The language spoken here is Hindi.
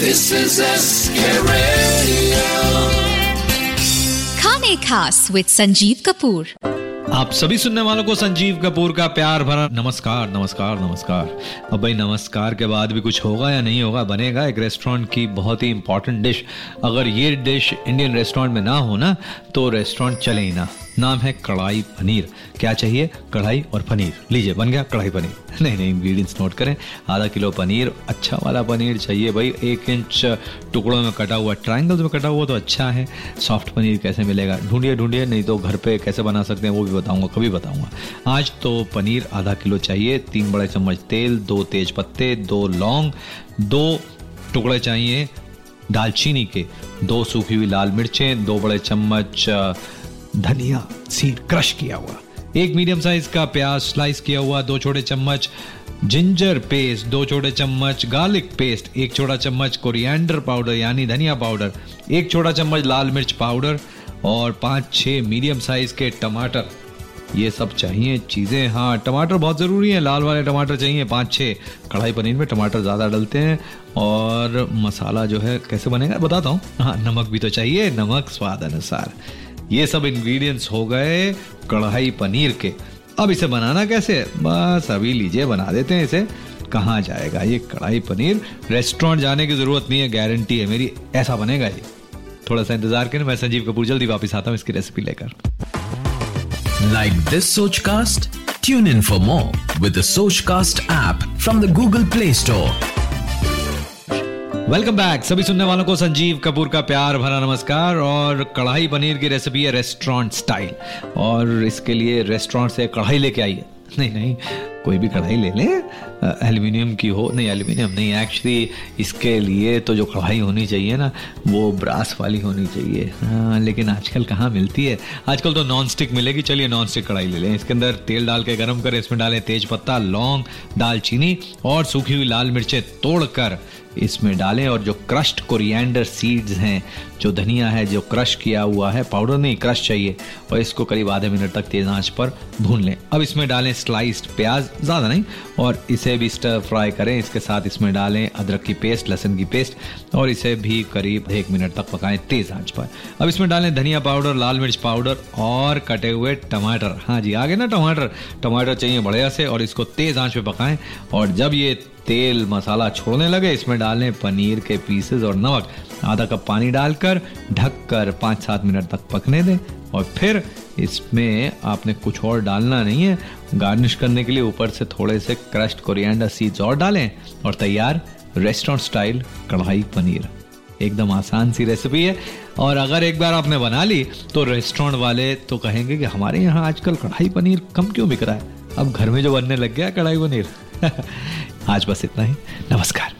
This is SK Radio. खाने खास विद संजीव कपूर। आप सभी सुनने वालों को संजीव कपूर का प्यार भरा नमस्कार नमस्कार नमस्कार। अब भाई नमस्कार के बाद भी कुछ होगा या नहीं होगा बनेगा एक रेस्टोरेंट की बहुत ही इंपॉर्टेंट डिश अगर ये डिश इंडियन रेस्टोरेंट में ना हो ना तो रेस्टोरेंट चले ही ना। नाम है कढ़ाई पनीर। क्या चाहिए? कढ़ाई और पनीर। लीजिए, बन गया कढ़ाई पनीर। नहीं नहीं इंग्रेडिएंट्स नोट करें। आधा किलो पनीर अच्छा वाला पनीर चाहिए भाई। एक इंच टुकड़ों में कटा हुआ ट्रायंगल्स में कटा हुआ तो अच्छा है। सॉफ्ट पनीर कैसे मिलेगा? ढूंढिए ढूंढिए, नहीं तो घर पे कैसे बना सकते हैं वो भी बताऊँगा, कभी बताऊँगा। आज तो पनीर आधा किलो चाहिए, तीन बड़े चम्मच तेल, दो तेज पत्ते, दो लौंग, दो टुकड़े चाहिए दालचीनी के, दो सूखी हुई लाल मिर्चें, दो बड़े चम्मच धनिया सीड क्रश किया हुआ। एक मीडियम साइज़ का प्याज स्लाइस किया हुआ, दो छोटे चम्मच जिंजर पेस्ट दो छोटे चम्मच गार्लिक पेस्ट एक छोटा चम्मच कोरिएंडर पाउडर यानी धनिया पाउडर एक छोटा चम्मच लाल मिर्च पाउडर और पाँच छः मीडियम साइज़ के टमाटर। ये सब चाहिए, चीज़ें हाँ टमाटर बहुत ज़रूरी है, लाल वाले टमाटर चाहिए, पाँच छः कढ़ाई पनीर में टमाटर ज़्यादा डलते हैं और मसाला जो है, कैसे बनेगा, बताता हूँ। हाँ नमक भी तो चाहिए, नमक स्वाद अनुसार। ये सब इंग्रेडिएंट्स हो गए कढ़ाई पनीर के। अब इसे बनाना कैसे बस अभी लीजिए, बना देते हैं इसे। कहाँ जाएगा ये कढ़ाई पनीर? रेस्टोरेंट जाने की ज़रूरत नहीं है गारंटी है। मेरी ऐसा बनेगा ये। थोड़ा सा इंतज़ार करें, मैं संजीव कपूर जल्दी वापस आता हूँ इसकी रेसिपी लेकर। Like this Sochcast? Tune in for more with the cast app from the Google Play Store. Welcome back सभी सुनने वालों को संजीव कपूर का प्यार भरा नमस्कार और कढ़ाई पनीर की रेसिपी है रेस्टोरेंट स्टाइल और इसके लिए रेस्टोरेंट से कढ़ाई लेके आइए। नहीं नहीं। कोई भी कढ़ाई ले लें एल्यूमिनियम की हो, नहीं एल्यूमिनियम नहीं एक्चुअली इसके लिए तो जो कढ़ाई होनी चाहिए ना, वो ब्रास वाली होनी चाहिए। हाँ लेकिन आजकल कहाँ मिलती है? आजकल तो नॉन स्टिक मिलेगी, चलिए नॉन स्टिक कढ़ाई ले लें। इसके अंदर तेल डाल के गर्म करें, इसमें डालें तेज पत्ता, लौंग, दालचीनी और सूखी हुई लाल मिर्चें तोड़कर इसमें डालें और जो क्रश्ड कोरिएंडर सीड्स हैं, जो धनिया है, जो क्रश किया हुआ है पाउडर नहीं क्रश चाहिए, और इसको करीब आधे मिनट तक तेज आँच पर भून लें। अब इसमें डालें स्लाइस्ड प्याज ज़्यादा नहीं, और इसे भी स्टर फ्राई करें, इसके साथ इसमें डालें अदरक की पेस्ट लहसुन की पेस्ट और इसे भी करीब एक मिनट तक पकाएँ तेज आँच पर। अब इसमें डालें धनिया पाउडर, लाल मिर्च पाउडर, और कटे हुए टमाटर। हाँ जी, आगे ना टमाटर। टमाटर चाहिए बढ़िया से, और इसको तेज आँच पर पकाएँ, और जब ये तेल मसाला छोड़ने लगे। इसमें डालें पनीर के पीसेस और नमक। आधा कप पानी डालकर ढककर पाँच सात मिनट तक पकने दें। और फिर इसमें आपने कुछ और डालना नहीं है। गार्निश करने के लिए ऊपर से थोड़े से क्रश्ड कोरिएंडर सीड्स और डालें। और तैयार रेस्टोरेंट स्टाइल कढ़ाई पनीर। एकदम आसान सी रेसिपी है। और अगर एक बार आपने बना ली तो रेस्टोरेंट वाले तो कहेंगे कि हमारे यहाँ आजकल कढ़ाई पनीर कम क्यों बिक रहा है? अब घर में जो बनने लग गया कढ़ाई पनीर। आज बस इतना ही। नमस्कार।